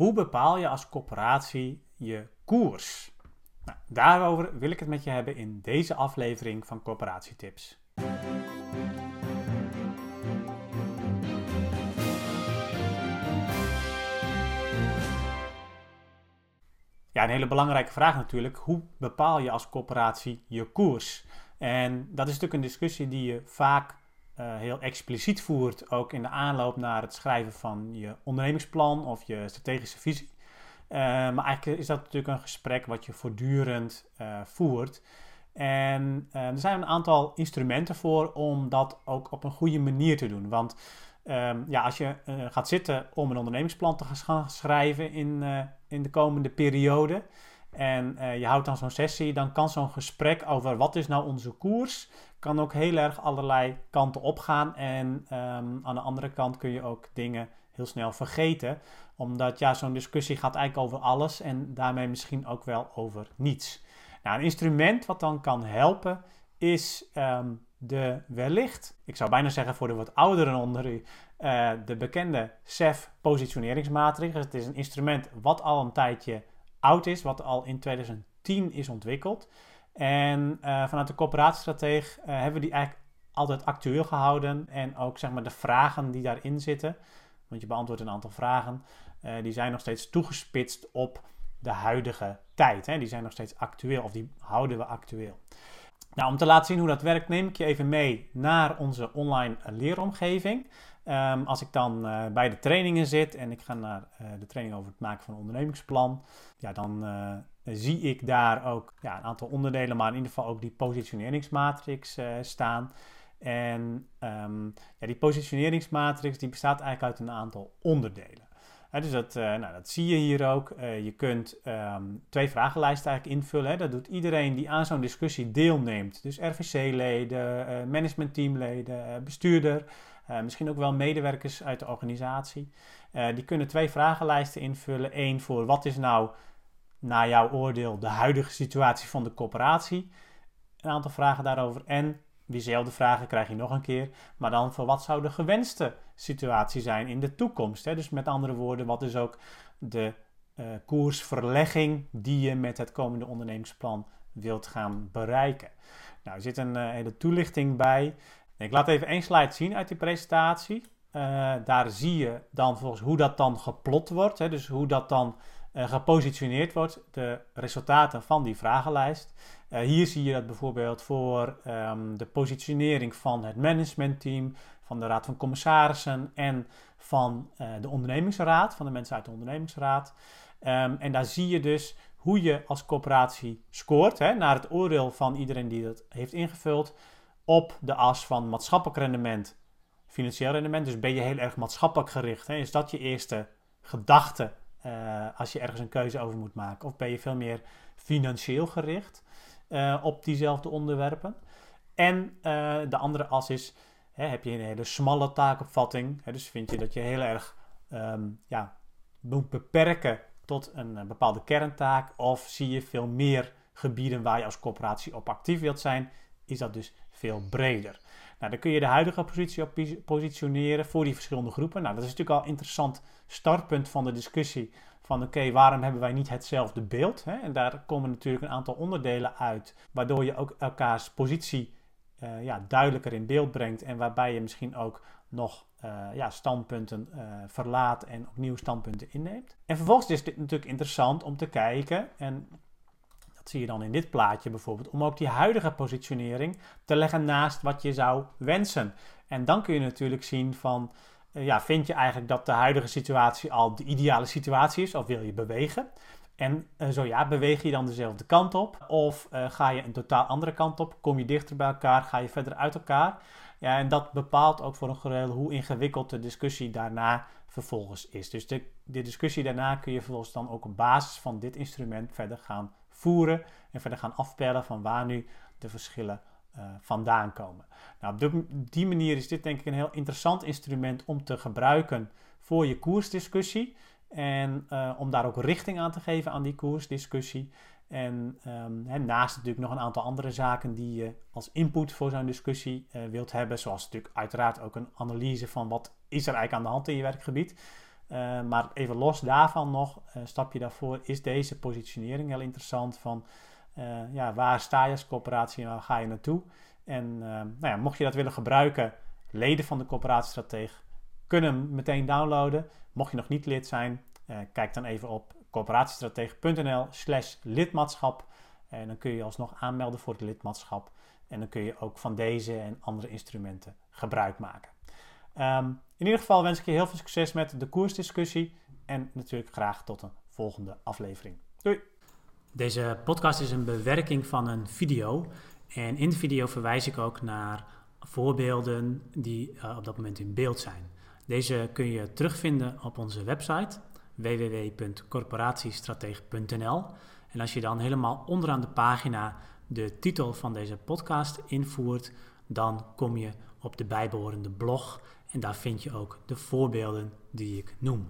Hoe bepaal je als corporatie je koers? Nou, daarover wil ik het met je hebben in deze aflevering van Corporatietips. Ja, een hele belangrijke vraag natuurlijk. Hoe bepaal je als corporatie je koers? En dat is natuurlijk een discussie die je vaak uh, heel expliciet voert, ook in de aanloop naar het schrijven van je ondernemingsplan of je strategische visie. Uh, maar eigenlijk is dat natuurlijk een gesprek wat je voortdurend uh, voert. En er zijn een aantal instrumenten voor om dat ook op een goede manier te doen. Want um, ja, als je gaat zitten om een ondernemingsplan te gaan schrijven in, in de komende periode, en je houdt dan zo'n sessie, dan kan zo'n gesprek over wat is nou onze koers, kan ook heel erg allerlei kanten opgaan. En um, aan de andere kant kun je ook dingen heel snel vergeten, omdat ja, zo'n discussie gaat eigenlijk over alles en daarmee misschien ook wel over niets. Nou, een instrument wat dan kan helpen is um, de wellicht, ik zou bijna zeggen voor de wat ouderen onder u, uh, de bekende CEF positioneringsmatrix. Het is een instrument wat al een tijdje oud is, wat al in 2010 is ontwikkeld. En uh, vanuit de coöperatiestrateeg uh, hebben we die eigenlijk altijd actueel gehouden. En ook zeg maar de vragen die daarin zitten, want je beantwoordt een aantal vragen, uh, die zijn nog steeds toegespitst op de huidige tijd. Hè. Die zijn nog steeds actueel of die houden we actueel. Nou, om te laten zien hoe dat werkt, neem ik je even mee naar onze online leeromgeving. Um, als ik dan bij de trainingen zit en ik ga naar de training over het maken van een ondernemingsplan, ja, dan zie ik daar ook ja, een aantal onderdelen, maar in ieder geval ook die positioneringsmatrix staan. En um, ja, die positioneringsmatrix die bestaat eigenlijk uit een aantal onderdelen. dus dat, nou, dat zie je hier ook. je kunt um, twee vragenlijsten eigenlijk invullen. Dat doet iedereen die aan zo'n discussie deelneemt. Dus RVC-leden, managementteamleden, bestuurder. Uh, misschien ook wel medewerkers uit de organisatie. Uh, die kunnen twee vragenlijsten invullen. Eén voor wat is nou, naar jouw oordeel, de huidige situatie van de corporatie. Een aantal vragen daarover. En diezelfde vragen krijg je nog een keer. Maar dan voor wat zou de gewenste situatie zijn in de toekomst. Hè? Dus met andere woorden, wat is ook de uh, koersverlegging die je met het komende ondernemingsplan wilt gaan bereiken. Nou, er zit een hele toelichting bij. Ik laat even één slide zien uit die presentatie. Uh, daar zie je dan volgens hoe dat dan geplot wordt. Hè, dus hoe dat dan uh, gepositioneerd wordt. De resultaten van die vragenlijst. Uh, hier zie je dat bijvoorbeeld voor um, de positionering van het managementteam, van de Raad van Commissarissen en van de ondernemingsraad, van de mensen uit de ondernemingsraad. Um, en daar zie je dus hoe je als corporatie scoort, hè, naar het oordeel van iedereen die dat heeft ingevuld op de as van maatschappelijk rendement, financieel rendement. Dus ben je heel erg maatschappelijk gericht. Hè? Is dat je eerste gedachte als je ergens een keuze over moet maken? Of ben je veel meer financieel gericht uh, op diezelfde onderwerpen? En uh, de andere as is, hè, heb je een hele smalle taakopvatting. Hè? Dus vind je dat je heel erg um, ja, moet beperken tot een bepaalde kerntaak? Of zie je veel meer gebieden waar je als corporatie op actief wilt zijn? Is dat dus veel breder. Nou, dan kun je de huidige positie op positioneren voor die verschillende groepen. Nou, dat is natuurlijk al een interessant startpunt van de discussie van oké, waarom hebben wij niet hetzelfde beeld? Hè? En daar komen natuurlijk een aantal onderdelen uit, waardoor je ook elkaars positie uh, ja, duidelijker in beeld brengt en waarbij je misschien ook nog uh, ja, standpunten uh, verlaat en opnieuw standpunten inneemt. En vervolgens is het natuurlijk interessant om te kijken, en zie je dan in dit plaatje bijvoorbeeld, om ook die huidige positionering te leggen naast wat je zou wensen. En dan kun je natuurlijk zien van, uh, ja, vind je eigenlijk dat de huidige situatie al de ideale situatie is, of wil je bewegen? En uh, zo ja, beweeg je dan dezelfde kant op? Of uh, ga je een totaal andere kant op? Kom je dichter bij elkaar? Ga je verder uit elkaar? Ja, en dat bepaalt ook voor een gereel hoe ingewikkeld de discussie daarna vervolgens is. Dus de, de discussie daarna kun je vervolgens dan ook op basis van dit instrument verder gaan voeren en verder gaan afpellen van waar nu de verschillen uh, vandaan komen. Nou, op die manier is dit denk ik een heel interessant instrument om te gebruiken voor je koersdiscussie en uh, om daar ook richting aan te geven aan die koersdiscussie. En hè, naast natuurlijk nog een aantal andere zaken die je als input voor zo'n discussie uh, wilt hebben, zoals natuurlijk uiteraard ook een analyse van wat is er eigenlijk aan de hand in je werkgebied. Uh, maar even los daarvan nog, een stapje daarvoor, is deze positionering heel interessant van uh, ja, waar sta je als coöperatie en waar ga je naartoe? En nou ja, mocht je dat willen gebruiken, leden van de coöperatiestrateeg kunnen hem meteen downloaden. Mocht je nog niet lid zijn, kijk dan even op coöperatiestrateeg.nl slash lidmaatschap. En dan kun je alsnog aanmelden voor het lidmaatschap. En dan kun je ook van deze en andere instrumenten gebruik maken. Um, in ieder geval wens ik je heel veel succes met de koersdiscussie. En natuurlijk graag tot een volgende aflevering. Doei! Deze podcast is een bewerking van een video. En in de video verwijs ik ook naar voorbeelden die uh, op dat moment in beeld zijn. Deze kun je terugvinden op onze website www.corporatiestratege.nl. En als je dan helemaal onderaan de pagina de titel van deze podcast invoert, dan kom je op de bijbehorende blog en daar vind je ook de voorbeelden die ik noem.